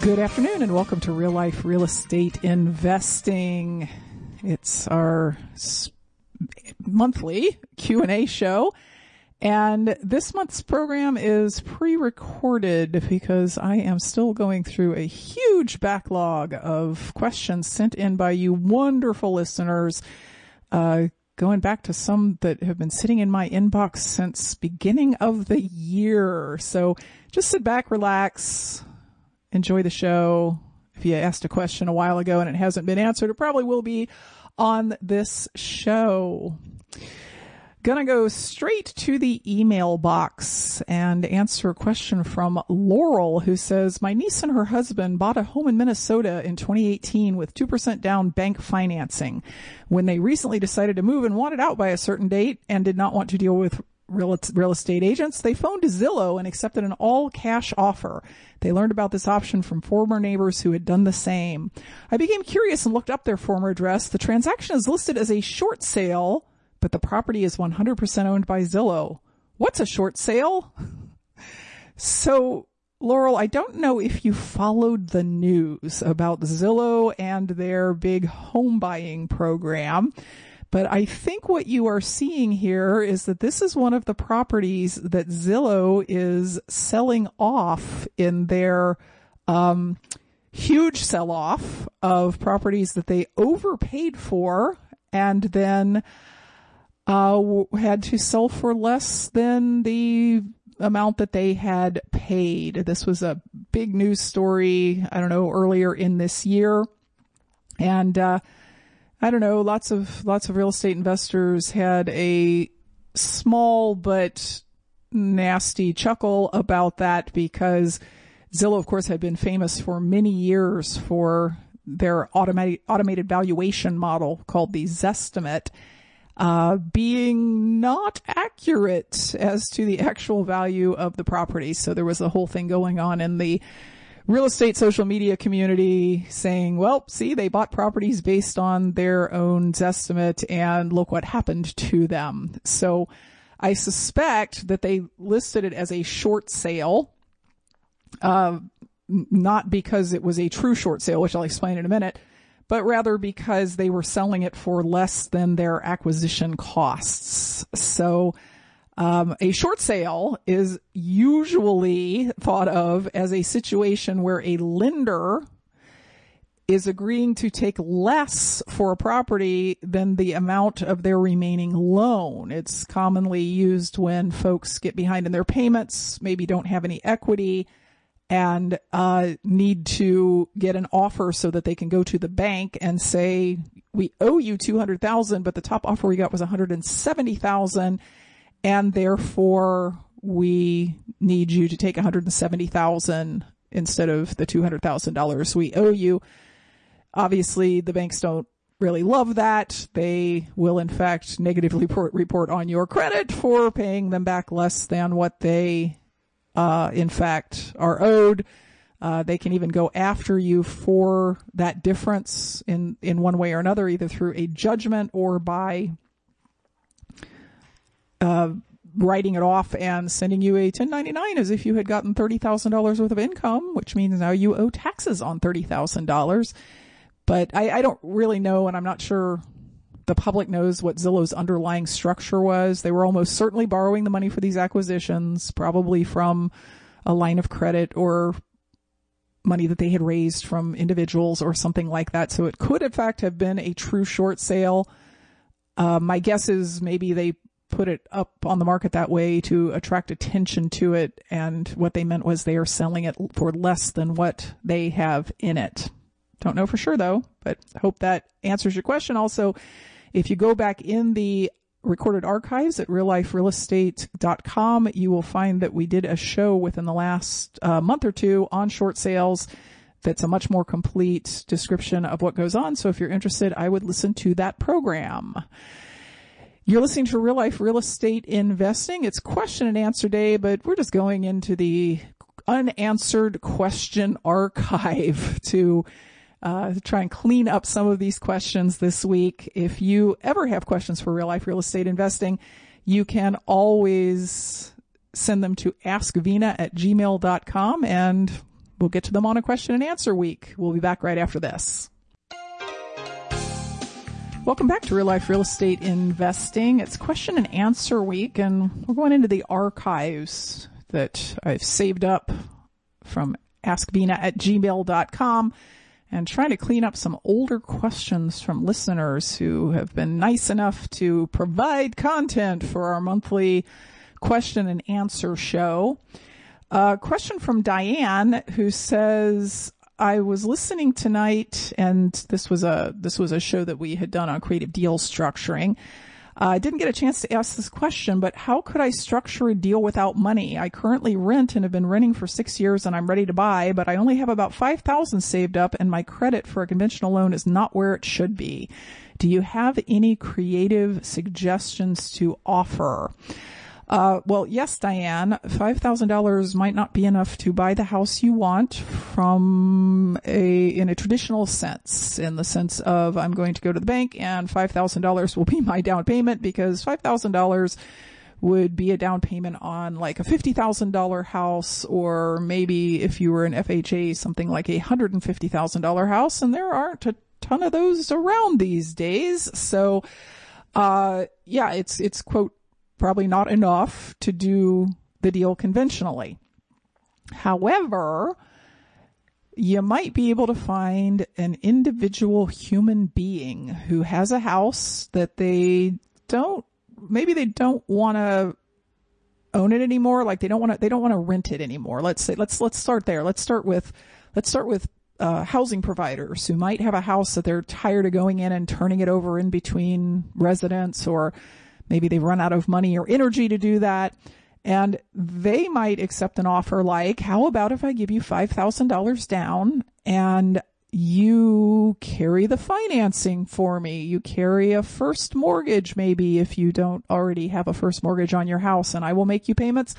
Good afternoon and welcome to Real Life Real Estate Investing. It's our monthly Q&A show. And this month's program is pre-recorded because I am still going through a huge backlog of questions sent in by you wonderful listeners. Uh, going back to some that have been sitting in my inbox since beginning of the year. So just sit back, relax, enjoy the show. If you asked a question a while ago and it hasn't been answered, it probably will be on this show. Gonna go straight to the email box and answer a question from Laurel who says, my niece and her husband bought a home in Minnesota in 2018 with 2% down bank financing. When they recently decided to move and wanted out by a certain date and did not want to deal with real, real estate agents, they phoned Zillow and accepted an all cash offer. They learned about this option from former neighbors who had done the same. I became curious and looked up their former address. The transaction is listed as a short sale, but the property is 100% owned by Zillow. What's a short sale? So, Laurel, I don't know if you followed the news about Zillow and their big home buying program, but I think what you are seeing here is that this is one of the properties that Zillow is selling off in their um, huge sell off of properties that they overpaid for and then uh, had to sell for less than the amount that they had paid. This was a big news story, I don't know, earlier in this year. And, uh, I don't know, lots of, lots of real estate investors had a small but nasty chuckle about that because Zillow, of course, had been famous for many years for their automated, automated valuation model called the Zestimate, uh, being not accurate as to the actual value of the property. So there was a whole thing going on in the real estate social media community saying, well, see, they bought properties based on their own estimate and look what happened to them. So I suspect that they listed it as a short sale, uh, not because it was a true short sale, which I'll explain in a minute, but rather because they were selling it for less than their acquisition costs. So, um, a short sale is usually thought of as a situation where a lender is agreeing to take less for a property than the amount of their remaining loan. It's commonly used when folks get behind in their payments, maybe don't have any equity, and uh, need to get an offer so that they can go to the bank and say, "We owe you two hundred thousand, but the top offer we got was one hundred and seventy thousand and therefore we need you to take 170,000 instead of the $200,000 we owe you. Obviously, the banks don't really love that. They will in fact negatively report, on your credit for paying them back less than what they, uh, in fact are owed. Uh, they can even go after you for that difference in, in one way or another, either through a judgment or by uh, writing it off and sending you a 1099 as if you had gotten $30,000 worth of income, which means now you owe taxes on $30,000. But I, I, don't really know, and I'm not sure the public knows what Zillow's underlying structure was. They were almost certainly borrowing the money for these acquisitions, probably from a line of credit or money that they had raised from individuals or something like that. So it could in fact have been a true short sale. Uh, my guess is maybe they put it up on the market that way to attract attention to it. And what they meant was they are selling it for less than what they have in it. Don't know for sure though, but hope that answers your question. Also, if you go back in the recorded archives at realliferealestate.com, you will find that we did a show within the last uh, month or two on short sales that's a much more complete description of what goes on. So if you're interested, I would listen to that program. You're listening to Real Life Real Estate Investing. It's question and answer day, but we're just going into the unanswered question archive to uh, try and clean up some of these questions this week. If you ever have questions for real life real estate investing, you can always send them to askvena at gmail.com and we'll get to them on a question and answer week. We'll be back right after this. Welcome back to Real Life Real Estate Investing. It's question and answer week and we're going into the archives that I've saved up from askvena at gmail.com and trying to clean up some older questions from listeners who have been nice enough to provide content for our monthly question and answer show. A question from Diane who says, I was listening tonight and this was a, this was a show that we had done on creative deal structuring. Uh, I didn't get a chance to ask this question, but how could I structure a deal without money? I currently rent and have been renting for six years and I'm ready to buy, but I only have about 5000 saved up and my credit for a conventional loan is not where it should be. Do you have any creative suggestions to offer? Uh, well, yes, Diane, $5,000 might not be enough to buy the house you want from a, in a traditional sense, in the sense of I'm going to go to the bank and $5,000 will be my down payment because $5,000 would be a down payment on like a $50,000 house or maybe if you were an FHA, something like a $150,000 house. And there aren't a ton of those around these days. So, uh, yeah, it's, it's quote, probably not enough to do the deal conventionally. However, you might be able to find an individual human being who has a house that they don't, maybe they don't want to own it anymore. Like they don't want to, they don't want to rent it anymore. Let's say, let's, let's start there. Let's start with, let's start with uh, housing providers who might have a house that they're tired of going in and turning it over in between residents or Maybe they've run out of money or energy to do that. And they might accept an offer like, how about if I give you $5,000 down and you carry the financing for me? You carry a first mortgage, maybe if you don't already have a first mortgage on your house and I will make you payments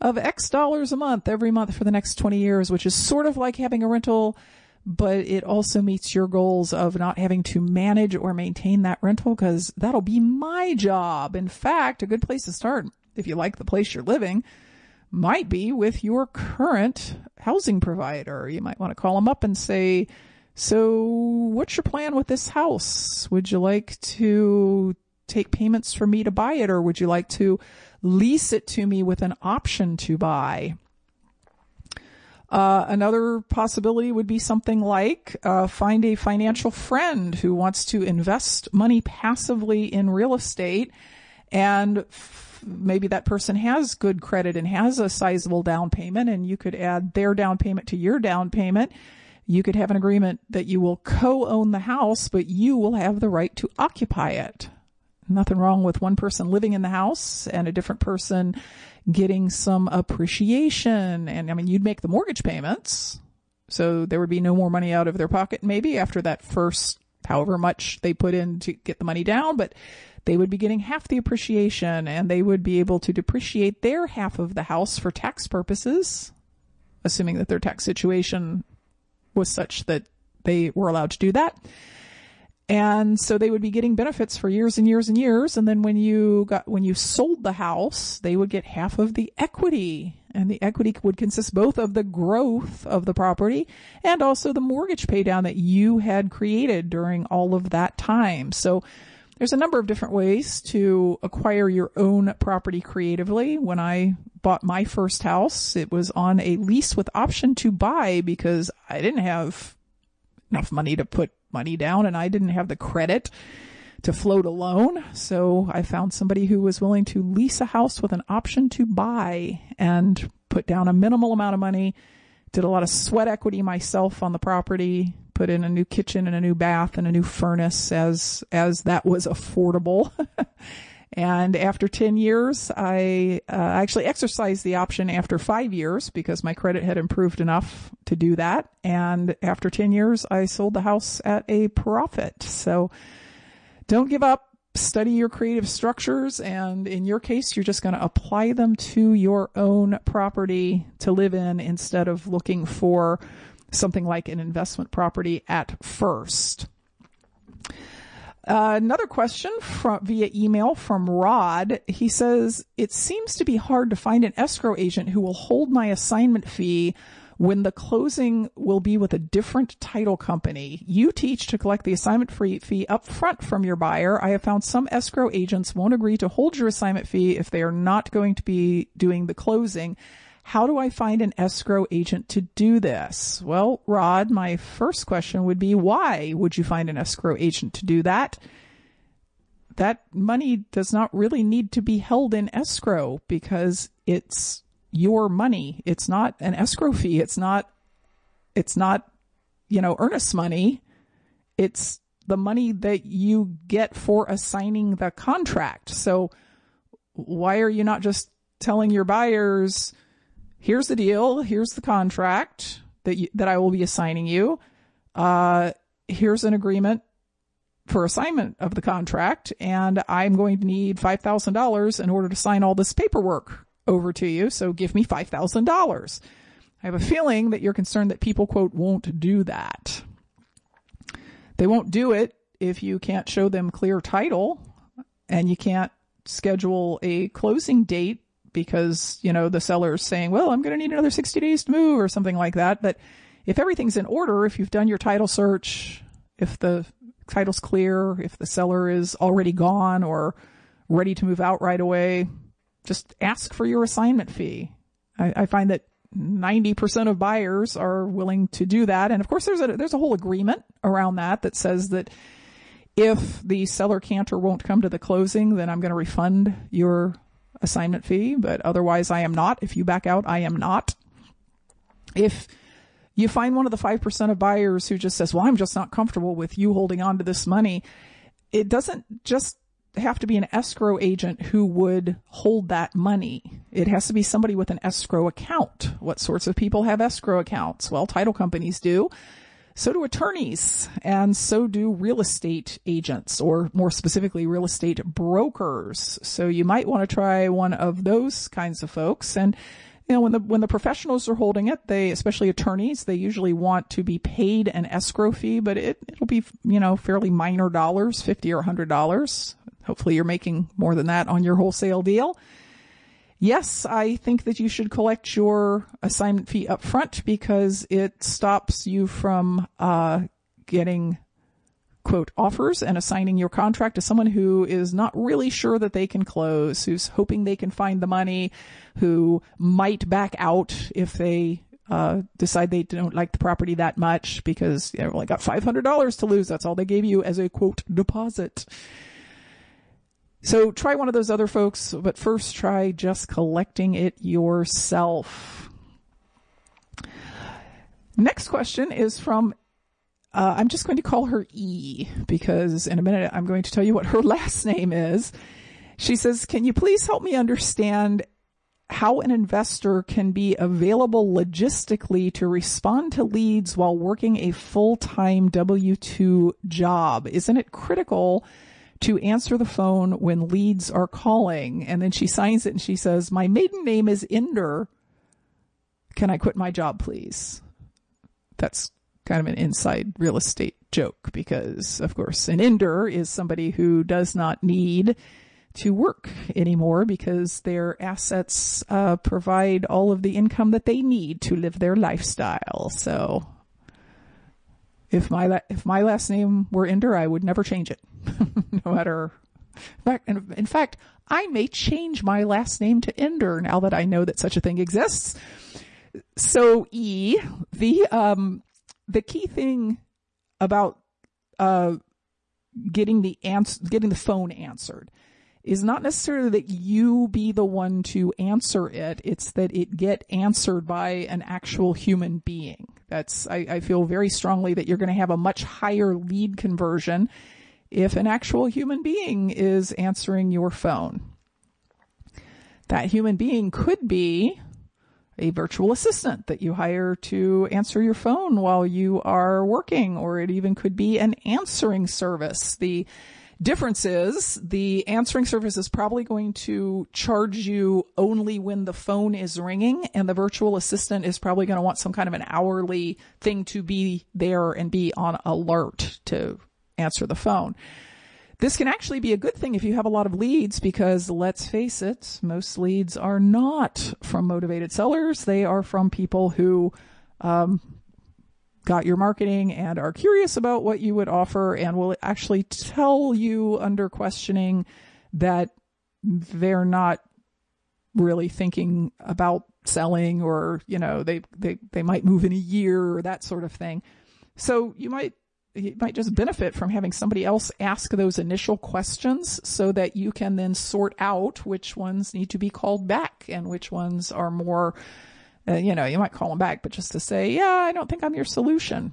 of X dollars a month every month for the next 20 years, which is sort of like having a rental but it also meets your goals of not having to manage or maintain that rental because that'll be my job. In fact, a good place to start if you like the place you're living might be with your current housing provider. You might want to call them up and say, so what's your plan with this house? Would you like to take payments for me to buy it or would you like to lease it to me with an option to buy? Uh, another possibility would be something like uh, find a financial friend who wants to invest money passively in real estate, and f- maybe that person has good credit and has a sizable down payment, and you could add their down payment to your down payment. You could have an agreement that you will co-own the house, but you will have the right to occupy it. Nothing wrong with one person living in the house and a different person getting some appreciation. And I mean, you'd make the mortgage payments. So there would be no more money out of their pocket maybe after that first however much they put in to get the money down, but they would be getting half the appreciation and they would be able to depreciate their half of the house for tax purposes, assuming that their tax situation was such that they were allowed to do that. And so they would be getting benefits for years and years and years. And then when you got, when you sold the house, they would get half of the equity. And the equity would consist both of the growth of the property and also the mortgage paydown that you had created during all of that time. So there's a number of different ways to acquire your own property creatively. When I bought my first house, it was on a lease with option to buy because I didn't have enough money to put money down and I didn't have the credit to float a loan. So I found somebody who was willing to lease a house with an option to buy and put down a minimal amount of money. Did a lot of sweat equity myself on the property, put in a new kitchen and a new bath and a new furnace as, as that was affordable. and after 10 years, I uh, actually exercised the option after five years because my credit had improved enough to do that. And after 10 years, I sold the house at a profit. So don't give up. Study your creative structures. And in your case, you're just going to apply them to your own property to live in instead of looking for something like an investment property at first. Uh, another question from, via email from Rod. He says, it seems to be hard to find an escrow agent who will hold my assignment fee when the closing will be with a different title company. You teach to collect the assignment fee up front from your buyer. I have found some escrow agents won't agree to hold your assignment fee if they are not going to be doing the closing. How do I find an escrow agent to do this? Well, Rod, my first question would be why would you find an escrow agent to do that? That money does not really need to be held in escrow because it's your money. It's not an escrow fee. It's not, it's not, you know, earnest money. It's the money that you get for assigning the contract. So why are you not just telling your buyers, here's the deal, here's the contract that you, that I will be assigning you. Uh, here's an agreement for assignment of the contract and I'm going to need $5,000 in order to sign all this paperwork over to you. So give me $5,000. I have a feeling that you're concerned that people quote won't do that. They won't do it if you can't show them clear title and you can't schedule a closing date because, you know, the seller's saying, well, I'm going to need another 60 days to move or something like that. But if everything's in order, if you've done your title search, if the title's clear, if the seller is already gone or ready to move out right away, just ask for your assignment fee. I, I find that 90% of buyers are willing to do that. And of course, there's a, there's a whole agreement around that that says that if the seller can't or won't come to the closing, then I'm going to refund your assignment fee, but otherwise I am not. If you back out, I am not. If you find one of the 5% of buyers who just says, well, I'm just not comfortable with you holding on to this money, it doesn't just have to be an escrow agent who would hold that money. It has to be somebody with an escrow account. What sorts of people have escrow accounts? Well, title companies do. So do attorneys and so do real estate agents or more specifically real estate brokers. So you might want to try one of those kinds of folks and you know, when the when the professionals are holding it, they especially attorneys, they usually want to be paid an escrow fee, but it it'll be you know fairly minor dollars, fifty or hundred dollars. Hopefully you're making more than that on your wholesale deal. Yes, I think that you should collect your assignment fee up front because it stops you from, uh, getting quote offers and assigning your contract to someone who is not really sure that they can close, who's hoping they can find the money, who might back out if they uh, decide they don't like the property that much because they only got $500 to lose. That's all they gave you as a quote deposit. So try one of those other folks, but first try just collecting it yourself. Next question is from, uh, I'm just going to call her E because in a minute I'm going to tell you what her last name is. She says, can you please help me understand how an investor can be available logistically to respond to leads while working a full-time W-2 job? Isn't it critical to answer the phone when leads are calling. And then she signs it and she says, my maiden name is Inder. Can I quit my job, please? That's kind of an inside real estate joke because of course an Inder is somebody who does not need to work anymore because their assets uh, provide all of the income that they need to live their lifestyle. So if my la- if my last name were Ender, I would never change it, no matter. In fact, in fact, I may change my last name to Ender now that I know that such a thing exists. So E, the um, the key thing about uh, getting the ans- getting the phone answered is not necessarily that you be the one to answer it. It's that it get answered by an actual human being. That's, I, I feel very strongly that you're going to have a much higher lead conversion if an actual human being is answering your phone. That human being could be a virtual assistant that you hire to answer your phone while you are working, or it even could be an answering service. The Difference is the answering service is probably going to charge you only when the phone is ringing and the virtual assistant is probably going to want some kind of an hourly thing to be there and be on alert to answer the phone. This can actually be a good thing if you have a lot of leads because let's face it, most leads are not from motivated sellers. They are from people who um, got your marketing and are curious about what you would offer and will actually tell you under questioning that they're not really thinking about selling or, you know, they, they, they might move in a year or that sort of thing. So you might, you might just benefit from having somebody else ask those initial questions so that you can then sort out which ones need to be called back and which ones are more uh, you know, you might call them back, but just to say, yeah, I don't think I'm your solution.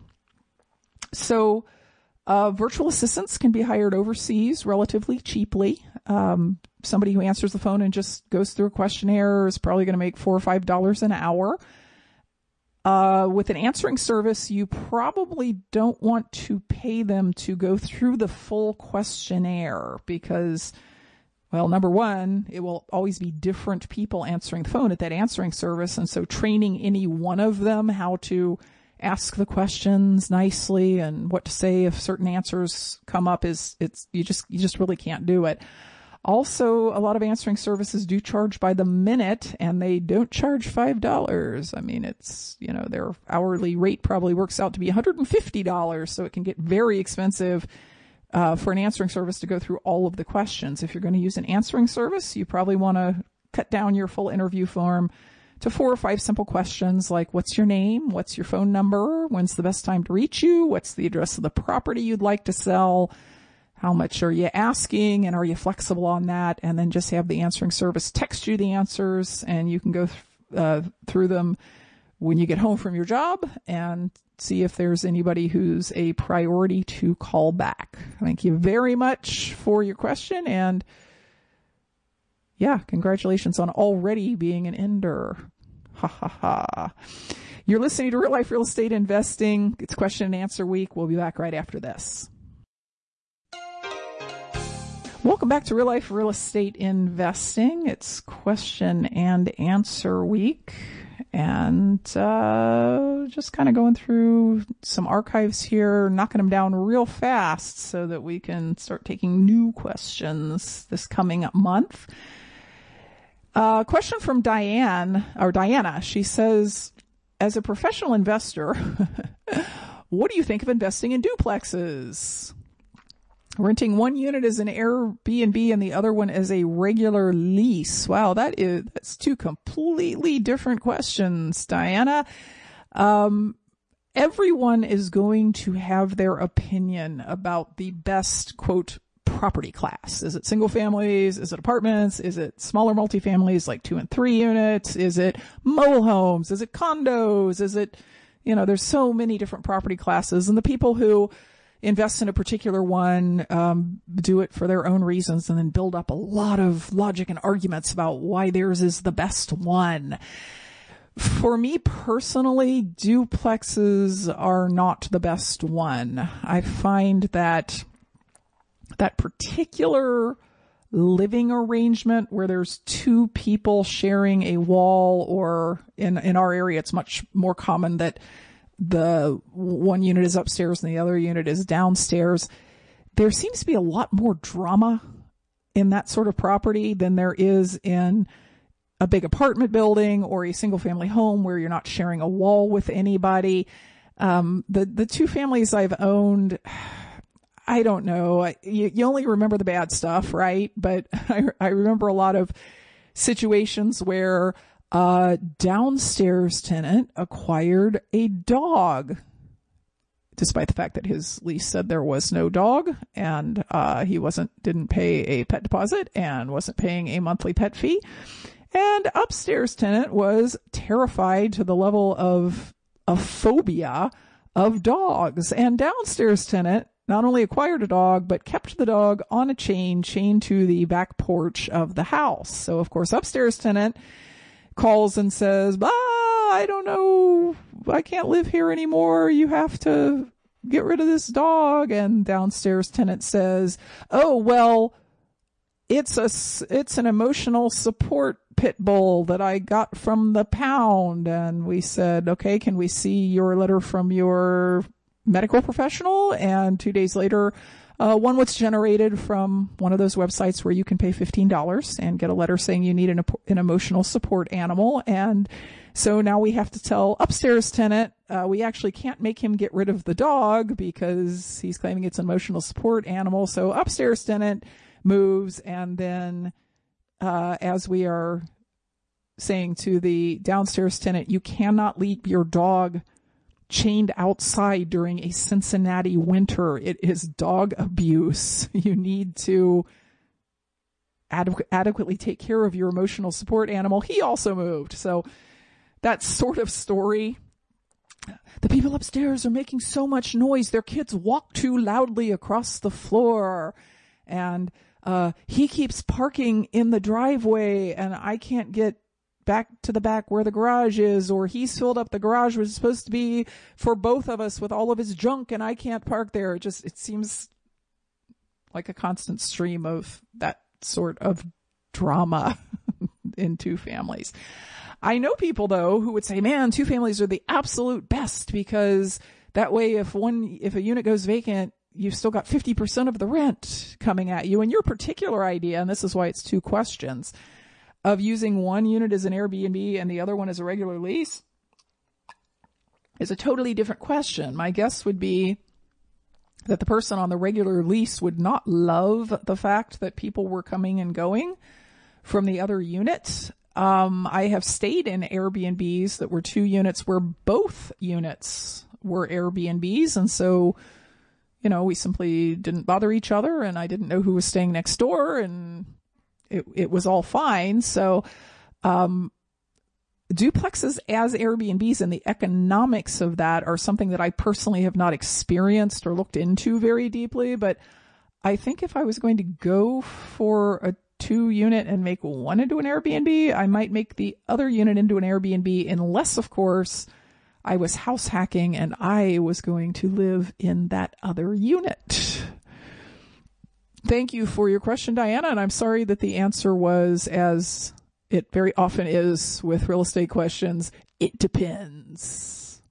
So, uh, virtual assistants can be hired overseas relatively cheaply. Um, somebody who answers the phone and just goes through a questionnaire is probably going to make four or five dollars an hour. Uh, with an answering service, you probably don't want to pay them to go through the full questionnaire because well, number one, it will always be different people answering the phone at that answering service. And so training any one of them how to ask the questions nicely and what to say if certain answers come up is, it's, you just, you just really can't do it. Also, a lot of answering services do charge by the minute and they don't charge $5. I mean, it's, you know, their hourly rate probably works out to be $150. So it can get very expensive uh, for an answering service to go through all of the questions. If you're going to use an answering service, you probably want to cut down your full interview form to four or five simple questions like what's your name? What's your phone number? When's the best time to reach you? What's the address of the property you'd like to sell? How much are you asking and are you flexible on that? And then just have the answering service text you the answers and you can go th- uh, through them when you get home from your job and see if there's anybody who's a priority to call back. Thank you very much for your question and yeah, congratulations on already being an ender. Ha ha ha. You're listening to Real Life Real Estate Investing. It's question and answer week. We'll be back right after this. Welcome back to Real Life Real Estate Investing. It's question and answer week and uh, just kind of going through some archives here, knocking them down real fast so that we can start taking new questions this coming month. Uh, question from Diane or Diana. She says, as a professional investor, what do you think of investing in duplexes? Renting one unit as an Airbnb and the other one as a regular lease. Wow, that is that's two completely different questions, Diana. Um, everyone is going to have their opinion about the best quote property class. Is it single families? Is it apartments? Is it smaller multifamilies like two and three units? Is it mobile homes? Is it condos? Is it, you know, there's so many different property classes and the people who invest in a particular one, um, do it for their own reasons, and then build up a lot of logic and arguments about why theirs is the best one. For me personally, duplexes are not the best one. I find that that particular living arrangement where there's two people sharing a wall or in in our area it's much more common that the one unit is upstairs and the other unit is downstairs. There seems to be a lot more drama in that sort of property than there is in a big apartment building or a single family home where you're not sharing a wall with anybody. Um, the, the two families I've owned, I don't know. I, you, you only remember the bad stuff, right? But I, I remember a lot of situations where a downstairs tenant acquired a dog despite the fact that his lease said there was no dog and uh, he wasn't didn't pay a pet deposit and wasn't paying a monthly pet fee. And upstairs tenant was terrified to the level of a phobia of dogs. And downstairs tenant not only acquired a dog but kept the dog on a chain chained to the back porch of the house. So of course upstairs tenant calls and says, ah, I don't know. I can't live here anymore. You have to get rid of this dog. And downstairs tenant says, oh, well, it's a, it's an emotional support pit bull that I got from the pound. And we said, okay, can we see your letter from your medical professional? And two days later, uh, one was generated from one of those websites where you can pay $15 and get a letter saying you need an, an emotional support animal. And so now we have to tell upstairs tenant, uh, we actually can't make him get rid of the dog because he's claiming it's an emotional support animal. So upstairs tenant moves and then, uh, as we are saying to the downstairs tenant, you cannot leave your dog chained outside during a Cincinnati winter. It is dog abuse. You need to adequ- adequately take care of your emotional support animal. He also moved. So that sort of story. The people upstairs are making so much noise. Their kids walk too loudly across the floor. And uh, he keeps parking in the driveway and I can't get back to the back where the garage is, or he's filled up the garage was supposed to be for both of us with all of his junk and I can't park there. It just, it seems like a constant stream of that sort of drama in two families. I know people though who would say, man, two families are the absolute best because that way if one, if a unit goes vacant, you've still got 50% of the rent coming at you. And your particular idea, and this is why it's two questions, of using one unit as an Airbnb and the other one as a regular lease is a totally different question. My guess would be that the person on the regular lease would not love the fact that people were coming and going from the other unit. Um, I have stayed in Airbnbs that were two units where both units were Airbnbs. And so, you know, we simply didn't bother each other and I didn't know who was staying next door and it, it was all fine. So, um, duplexes as Airbnbs and the economics of that are something that I personally have not experienced or looked into very deeply. But I think if I was going to go for a two unit and make one into an Airbnb, I might make the other unit into an Airbnb unless, of course, I was house hacking and I was going to live in that other unit. Thank you for your question, Diana. And I'm sorry that the answer was as it very often is with real estate questions. It depends.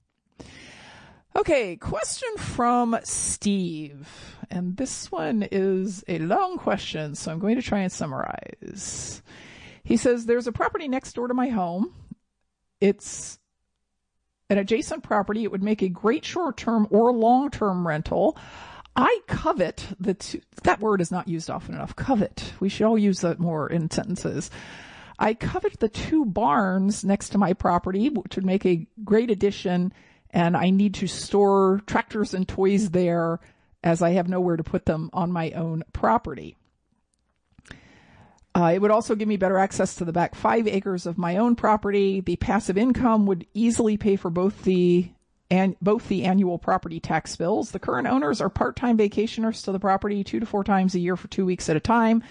Okay. Question from Steve. And this one is a long question. So I'm going to try and summarize. He says, there's a property next door to my home. It's an adjacent property. It would make a great short term or long term rental. I covet the two, that word is not used often enough. Covet. We should all use that more in sentences. I covet the two barns next to my property, which would make a great addition, and I need to store tractors and toys there as I have nowhere to put them on my own property. Uh, it would also give me better access to the back five acres of my own property. The passive income would easily pay for both the and both the annual property tax bills. The current owners are part-time vacationers to the property two to four times a year for two weeks at a time.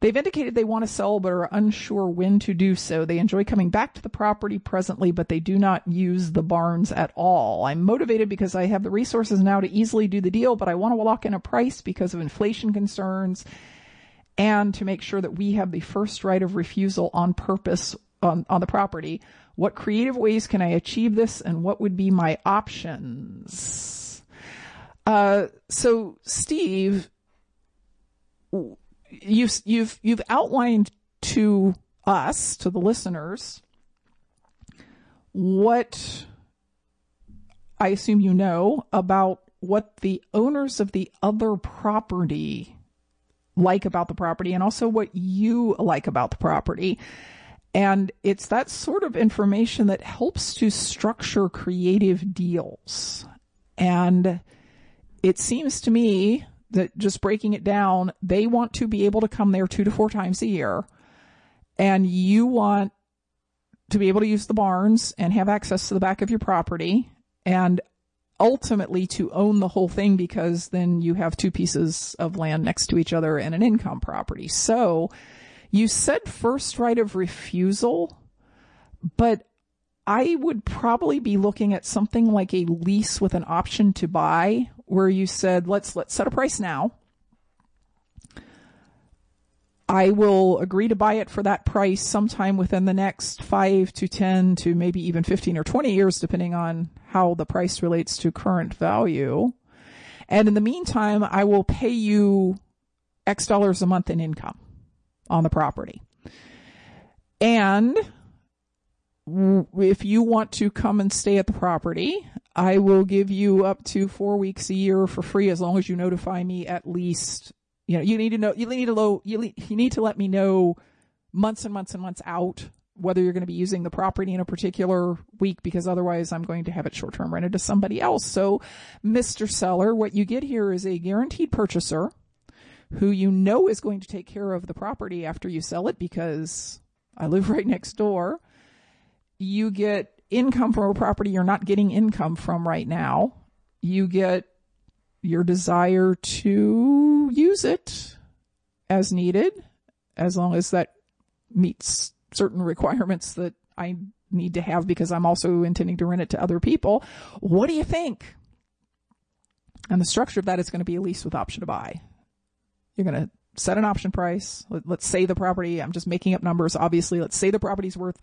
They've indicated they want to sell but are unsure when to do so. They enjoy coming back to the property presently, but they do not use the barns at all. I'm motivated because I have the resources now to easily do the deal, but I want to lock in a price because of inflation concerns and to make sure that we have the first right of refusal on purpose on, on the property. What creative ways can I achieve this and what would be my options? Uh, so Steve, you've, you've, you've outlined to us, to the listeners, what I assume you know, about what the owners of the other property like about the property and also what you like about the property. And it's that sort of information that helps to structure creative deals. And it seems to me that just breaking it down, they want to be able to come there two to four times a year. And you want to be able to use the barns and have access to the back of your property and ultimately to own the whole thing because then you have two pieces of land next to each other and an income property. So you said first right of refusal, but I would probably be looking at something like a lease with an option to buy where you said, let's, let's set a price now. I will agree to buy it for that price sometime within the next five to 10 to maybe even 15 or 20 years, depending on how the price relates to current value. And in the meantime, I will pay you X dollars a month in income on the property. And if you want to come and stay at the property, I will give you up to four weeks a year for free as long as you notify me at least. You know, you need to know, you need to know, you, you need to let me know months and months and months out whether you're going to be using the property in a particular week because otherwise I'm going to have it short term rented to somebody else. So, Mr. Seller, what you get here is a guaranteed purchaser who you know is going to take care of the property after you sell it because I live right next door. You get income from a property you're not getting income from right now. You get your desire to use it as needed, as long as that meets certain requirements that I need to have because I'm also intending to rent it to other people. What do you think? And the structure of that is going to be a lease with option to buy. You're going to set an option price. Let, us say the property, I'm just making up numbers, obviously. Let's say the property's worth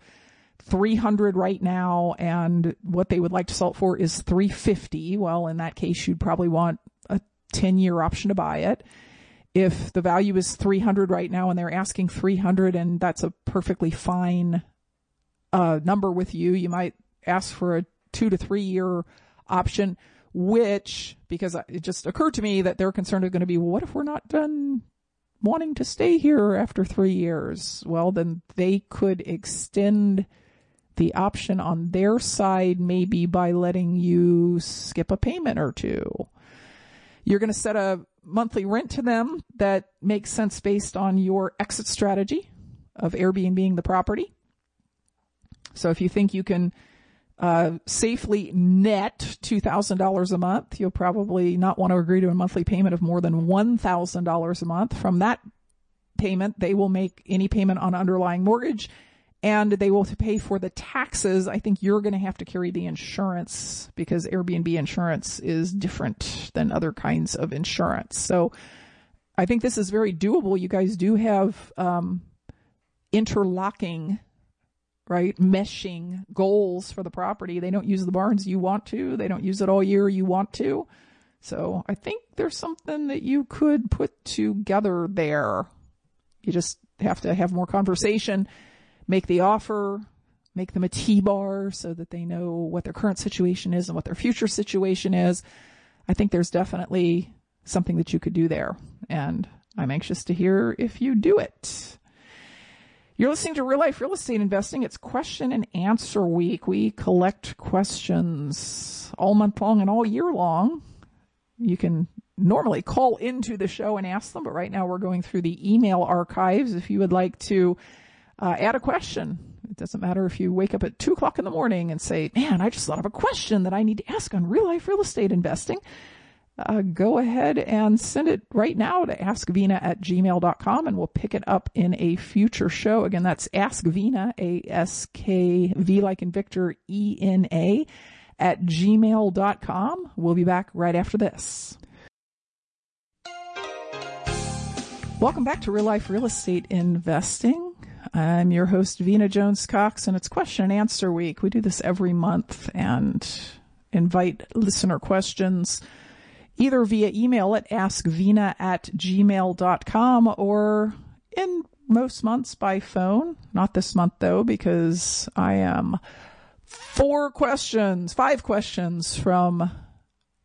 300 right now and what they would like to sell for is 350. Well, in that case, you'd probably want a 10 year option to buy it. If the value is 300 right now and they're asking 300 and that's a perfectly fine uh, number with you, you might ask for a two to three year option which, because it just occurred to me that they're concerned are going to be, well, what if we're not done wanting to stay here after three years? Well, then they could extend the option on their side maybe by letting you skip a payment or two. You're going to set a monthly rent to them that makes sense based on your exit strategy of Airbnb being the property. So if you think you can uh, safely net $2,000 a month. You'll probably not want to agree to a monthly payment of more than $1,000 a month. From that payment, they will make any payment on underlying mortgage and they will pay for the taxes. I think you're going to have to carry the insurance because Airbnb insurance is different than other kinds of insurance. So I think this is very doable. You guys do have, um, interlocking right? Meshing goals for the property. They don't use the barns you want to. They don't use it all year you want to. So I think there's something that you could put together there. You just have to have more conversation, make the offer, make them a T-bar so that they know what their current situation is and what their future situation is. I think there's definitely something that you could do there. And I'm anxious to hear if you do it. You're listening to Real Life Real Estate Investing. It's question and answer week. We collect questions all month long and all year long. You can normally call into the show and ask them, but right now we're going through the email archives. If you would like to uh, add a question, it doesn't matter if you wake up at two o'clock in the morning and say, man, I just thought of a question that I need to ask on real life real estate investing uh, go ahead and send it right now to askvena at gmail.com and we'll pick it up in a future show. Again, that's askvena, A-S-K-V like in Victor, E-N-A at gmail.com. We'll be back right after this. Welcome back to Real Life Real Estate Investing. I'm your host, Vena Jones Cox, and it's question and answer week. We do this every month and invite listener questions either via email at askvena at gmail.com or in most months by phone. Not this month though, because I am four questions, five questions from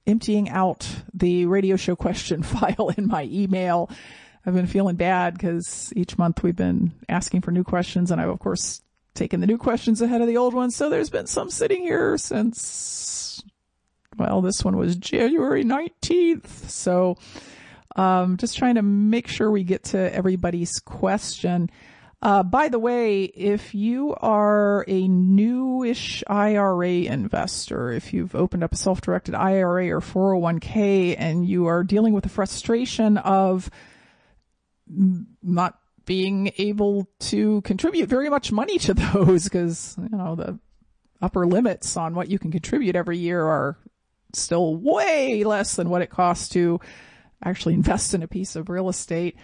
emptying out the radio show question file in my email. I've been feeling bad because each month we've been asking for new questions and I've of course taken the new questions ahead of the old ones. So there's been some sitting here since, well, this one was January 19th. So, um, just trying to make sure we get to everybody's question. Uh, by the way, if you are a newish IRA investor, if you've opened up a self-directed IRA or 401k and you are dealing with the frustration of not being able to contribute very much money to those because, you know, the upper limits on what you can contribute every year are still way less than what it costs to actually invest in a piece of real estate,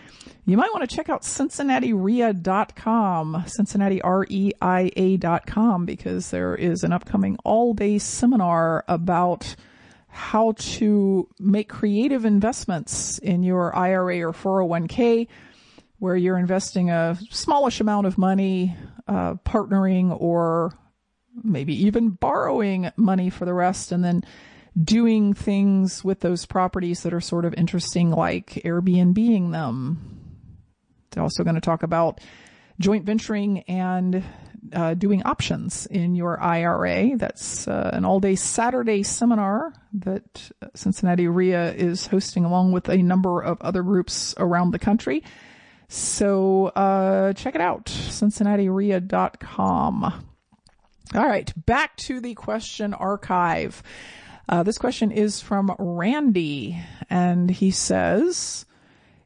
you might want to check out CincinnatiREIA.com, CincinnatiREIA.com, because there is an upcoming all day seminar about how to make creative investments in your IRA or 401k where you're investing a smallish amount of money, uh, partnering or maybe even borrowing money for the rest and then doing things with those properties that are sort of interesting, like Airbnb-ing them. They're also going to talk about joint venturing and uh, doing options in your IRA. That's uh, an all-day Saturday seminar that Cincinnati REIA is hosting along with a number of other groups around the country. So uh, check it out, cincinnatireia.com. All right, back to the question archive. Uh, this question is from Randy, and he says,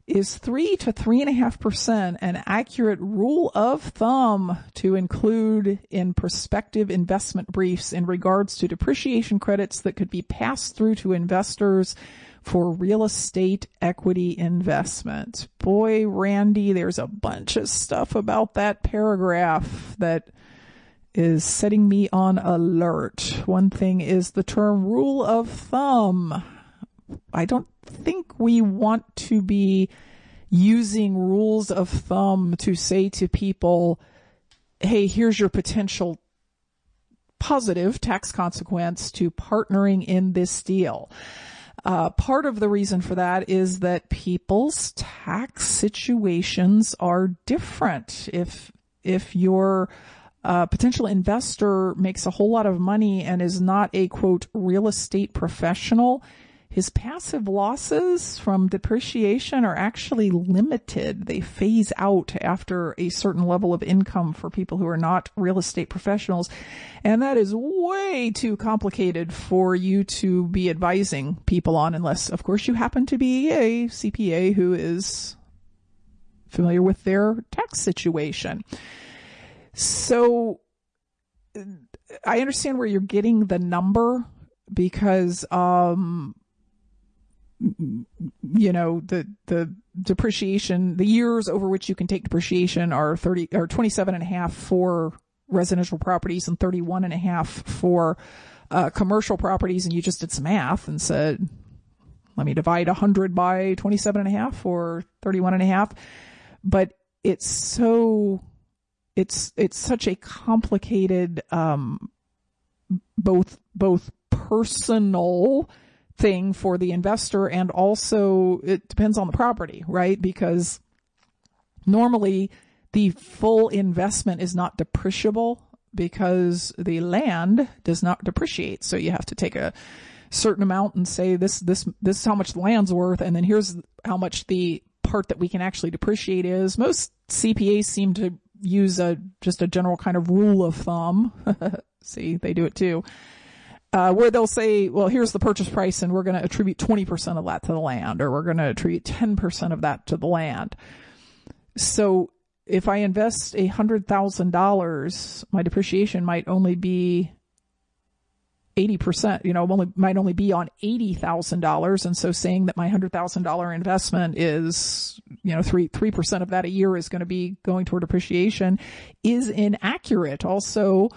"Is three to three and a half percent an accurate rule of thumb to include in prospective investment briefs in regards to depreciation credits that could be passed through to investors?" For real estate equity investment. Boy, Randy, there's a bunch of stuff about that paragraph that is setting me on alert. One thing is the term rule of thumb. I don't think we want to be using rules of thumb to say to people, hey, here's your potential positive tax consequence to partnering in this deal. Uh, part of the reason for that is that people's tax situations are different. If, if you're a potential investor makes a whole lot of money and is not a quote real estate professional, his passive losses from depreciation are actually limited. They phase out after a certain level of income for people who are not real estate professionals. And that is way too complicated for you to be advising people on unless, of course, you happen to be a CPA who is familiar with their tax situation. So I understand where you're getting the number because, um, you know, the, the depreciation, the years over which you can take depreciation are 30 or 27 and a half for residential properties and 31 and a half for, uh, commercial properties. And you just did some math and said, let me divide 100 by 27 and a half or 31 and a half. But it's so it's it's such a complicated um, both both personal thing for the investor and also it depends on the property, right? Because normally the full investment is not depreciable because the land does not depreciate. So you have to take a certain amount and say this this this is how much the land's worth and then here's how much the part that we can actually depreciate is. Most CPAs seem to use a just a general kind of rule of thumb. See, they do it too. Uh, where they'll say, well, here's the purchase price and we're going to attribute 20% of that to the land or we're going to attribute 10% of that to the land. So if I invest a hundred thousand dollars, my depreciation might only be 80%, you know, only, might only be on $80,000. And so saying that my $100,000 investment is, you know, three, 3% of that a year is going to be going toward appreciation is inaccurate. Also,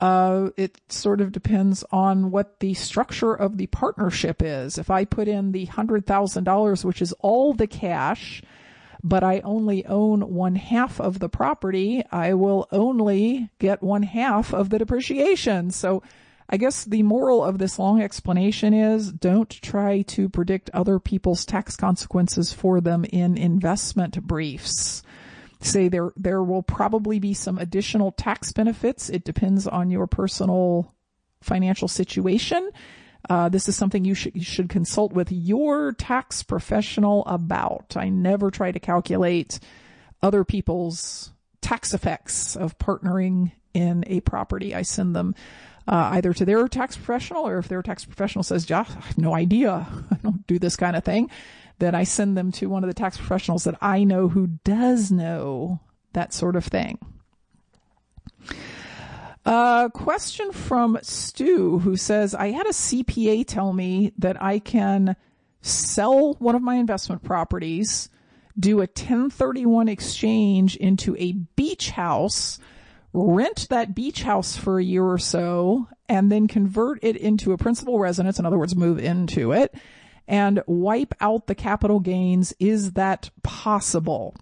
uh, it sort of depends on what the structure of the partnership is. If I put in the $100,000, which is all the cash, but I only own one half of the property, I will only get one half of the depreciation. So I guess the moral of this long explanation is don't try to predict other people's tax consequences for them in investment briefs. Say there, there will probably be some additional tax benefits. It depends on your personal financial situation. Uh, this is something you should, you should consult with your tax professional about. I never try to calculate other people's tax effects of partnering in a property. I send them uh, either to their tax professional or if their tax professional says, yeah, I have no idea. I don't do this kind of thing. Then I send them to one of the tax professionals that I know who does know that sort of thing. A question from Stu who says, I had a CPA tell me that I can sell one of my investment properties, do a 1031 exchange into a beach house, rent that beach house for a year or so, and then convert it into a principal residence. In other words, move into it and wipe out the capital gains. Is that possible?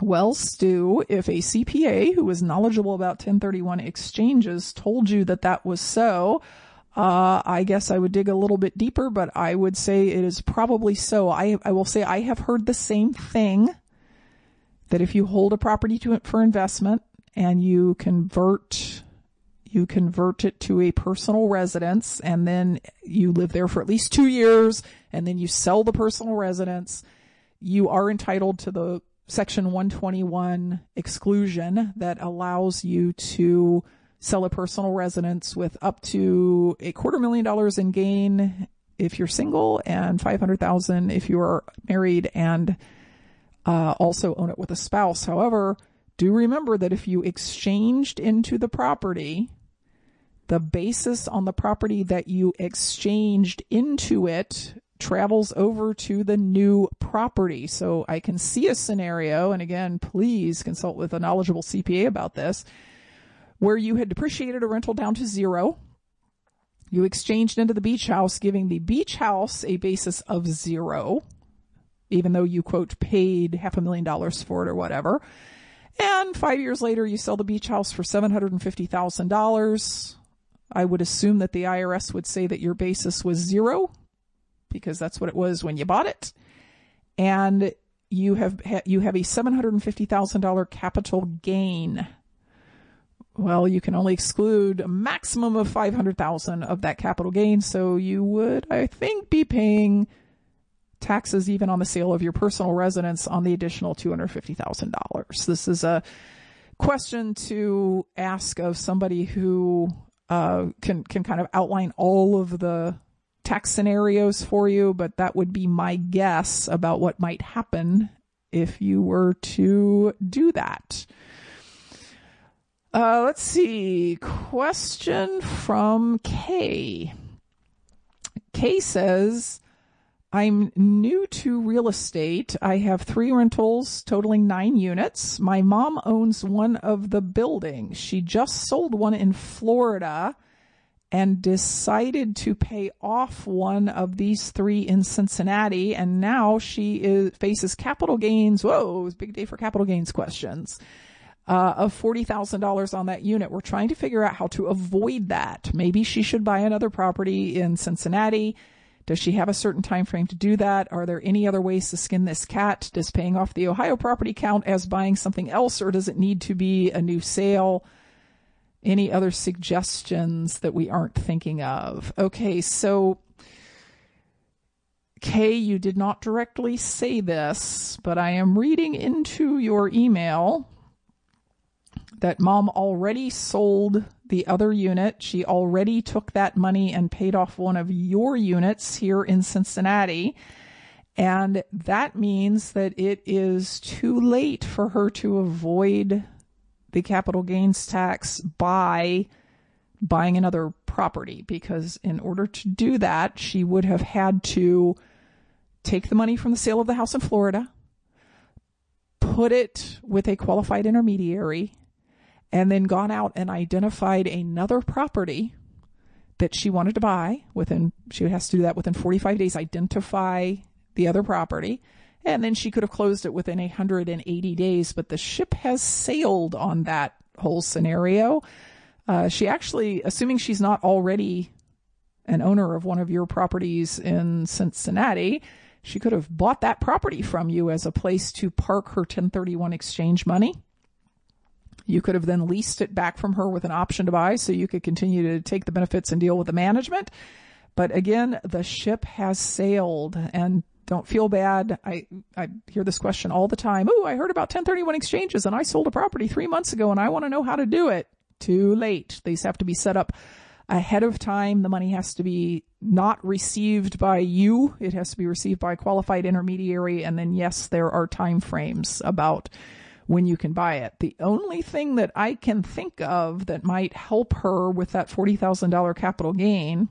Well, Stu, if a CPA who is knowledgeable about 1031 exchanges told you that that was so, uh, I guess I would dig a little bit deeper, but I would say it is probably so. I, I will say I have heard the same thing that if you hold a property to for investment and you convert you convert it to a personal residence and then you live there for at least two years and then you sell the personal residence, you are entitled to the Section 121 exclusion that allows you to sell a personal residence with up to a quarter million dollars in gain if you're single and 500,000 if you are married and uh, also own it with a spouse. However, do remember that if you exchanged into the property, the basis on the property that you exchanged into it travels over to the new property. So I can see a scenario, and again, please consult with a knowledgeable CPA about this, where you had depreciated a rental down to zero. You exchanged into the beach house, giving the beach house a basis of zero, even though you quote paid half a million dollars for it or whatever. And five years later, you sell the beach house for $750,000. I would assume that the IRS would say that your basis was zero because that's what it was when you bought it. And you have, you have a $750,000 capital gain. Well, you can only exclude a maximum of 500,000 of that capital gain. So you would, I think, be paying taxes even on the sale of your personal residence on the additional $250,000. This is a question to ask of somebody who uh, can can kind of outline all of the tax scenarios for you, but that would be my guess about what might happen if you were to do that. Uh, let's see. Question from Kay. Kay says, I'm new to real estate. I have three rentals totaling nine units. My mom owns one of the buildings. She just sold one in Florida and decided to pay off one of these three in Cincinnati. And now she is, faces capital gains. Whoa, it's a big day for capital gains questions. Uh, of $40,000 on that unit. We're trying to figure out how to avoid that. Maybe she should buy another property in Cincinnati. Does she have a certain time frame to do that? Are there any other ways to skin this cat? Does paying off the Ohio property count as buying something else or does it need to be a new sale? Any other suggestions that we aren't thinking of? Okay, so Kay, you did not directly say this, but I am reading into your email that mom already sold the other unit. She already took that money and paid off one of your units here in Cincinnati. And that means that it is too late for her to avoid the capital gains tax by buying another property because in order to do that, she would have had to take the money from the sale of the house in Florida, put it with a qualified intermediary, and then gone out and identified another property that she wanted to buy within, she has to do that within 45 days, identify the other property And then she could have closed it within 180 days, but the ship has sailed on that whole scenario. Uh, she actually, assuming she's not already an owner of one of your properties in Cincinnati, she could have bought that property from you as a place to park her 1031 exchange money. You could have then leased it back from her with an option to buy so you could continue to take the benefits and deal with the management. But again, the ship has sailed and don't feel bad. I, I hear this question all the time. Oh, I heard about 1031 exchanges and I sold a property three months ago and I want to know how to do it. Too late. These have to be set up ahead of time. The money has to be not received by you. It has to be received by a qualified intermediary. And then yes, there are time frames about when you can buy it. The only thing that I can think of that might help her with that $40,000 capital gain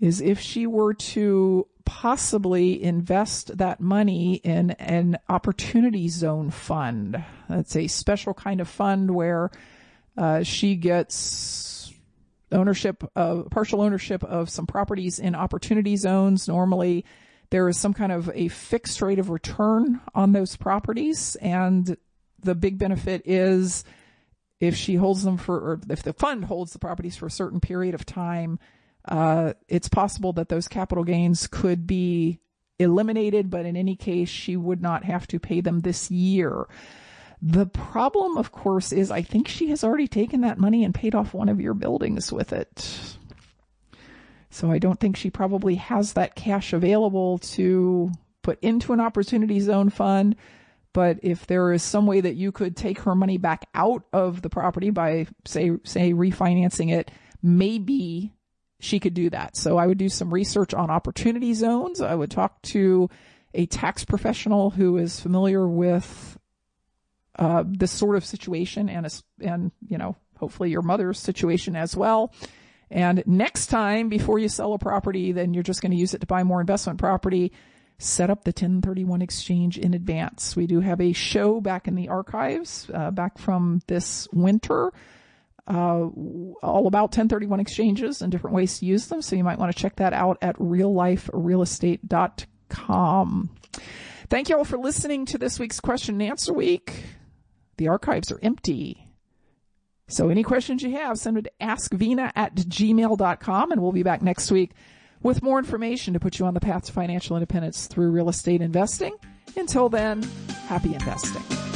is if she were to possibly invest that money in an opportunity zone fund. That's a special kind of fund where uh, she gets ownership of partial ownership of some properties in opportunity zones. Normally, there is some kind of a fixed rate of return on those properties, and the big benefit is if she holds them for, or if the fund holds the properties for a certain period of time uh, it's possible that those capital gains could be eliminated, but in any case, she would not have to pay them this year. The problem, of course, is I think she has already taken that money and paid off one of your buildings with it. So I don't think she probably has that cash available to put into an opportunity zone fund. But if there is some way that you could take her money back out of the property by say say refinancing it, maybe she could do that. So I would do some research on opportunity zones. I would talk to a tax professional who is familiar with uh, this sort of situation and and you know hopefully your mother's situation as well. And next time before you sell a property, then you're just going to use it to buy more investment property. Set up the 1031 exchange in advance. We do have a show back in the archives, uh, back from this winter uh, all about 1031 exchanges and different ways to use them. So you might want to check that out at realliferealestate.com. Thank you all for listening to this week's question and answer week. The archives are empty. So any questions you have, send it to askvena at gmail.com and we'll be back next week with more information to put you on the path to financial independence through real estate investing. Until then, happy investing.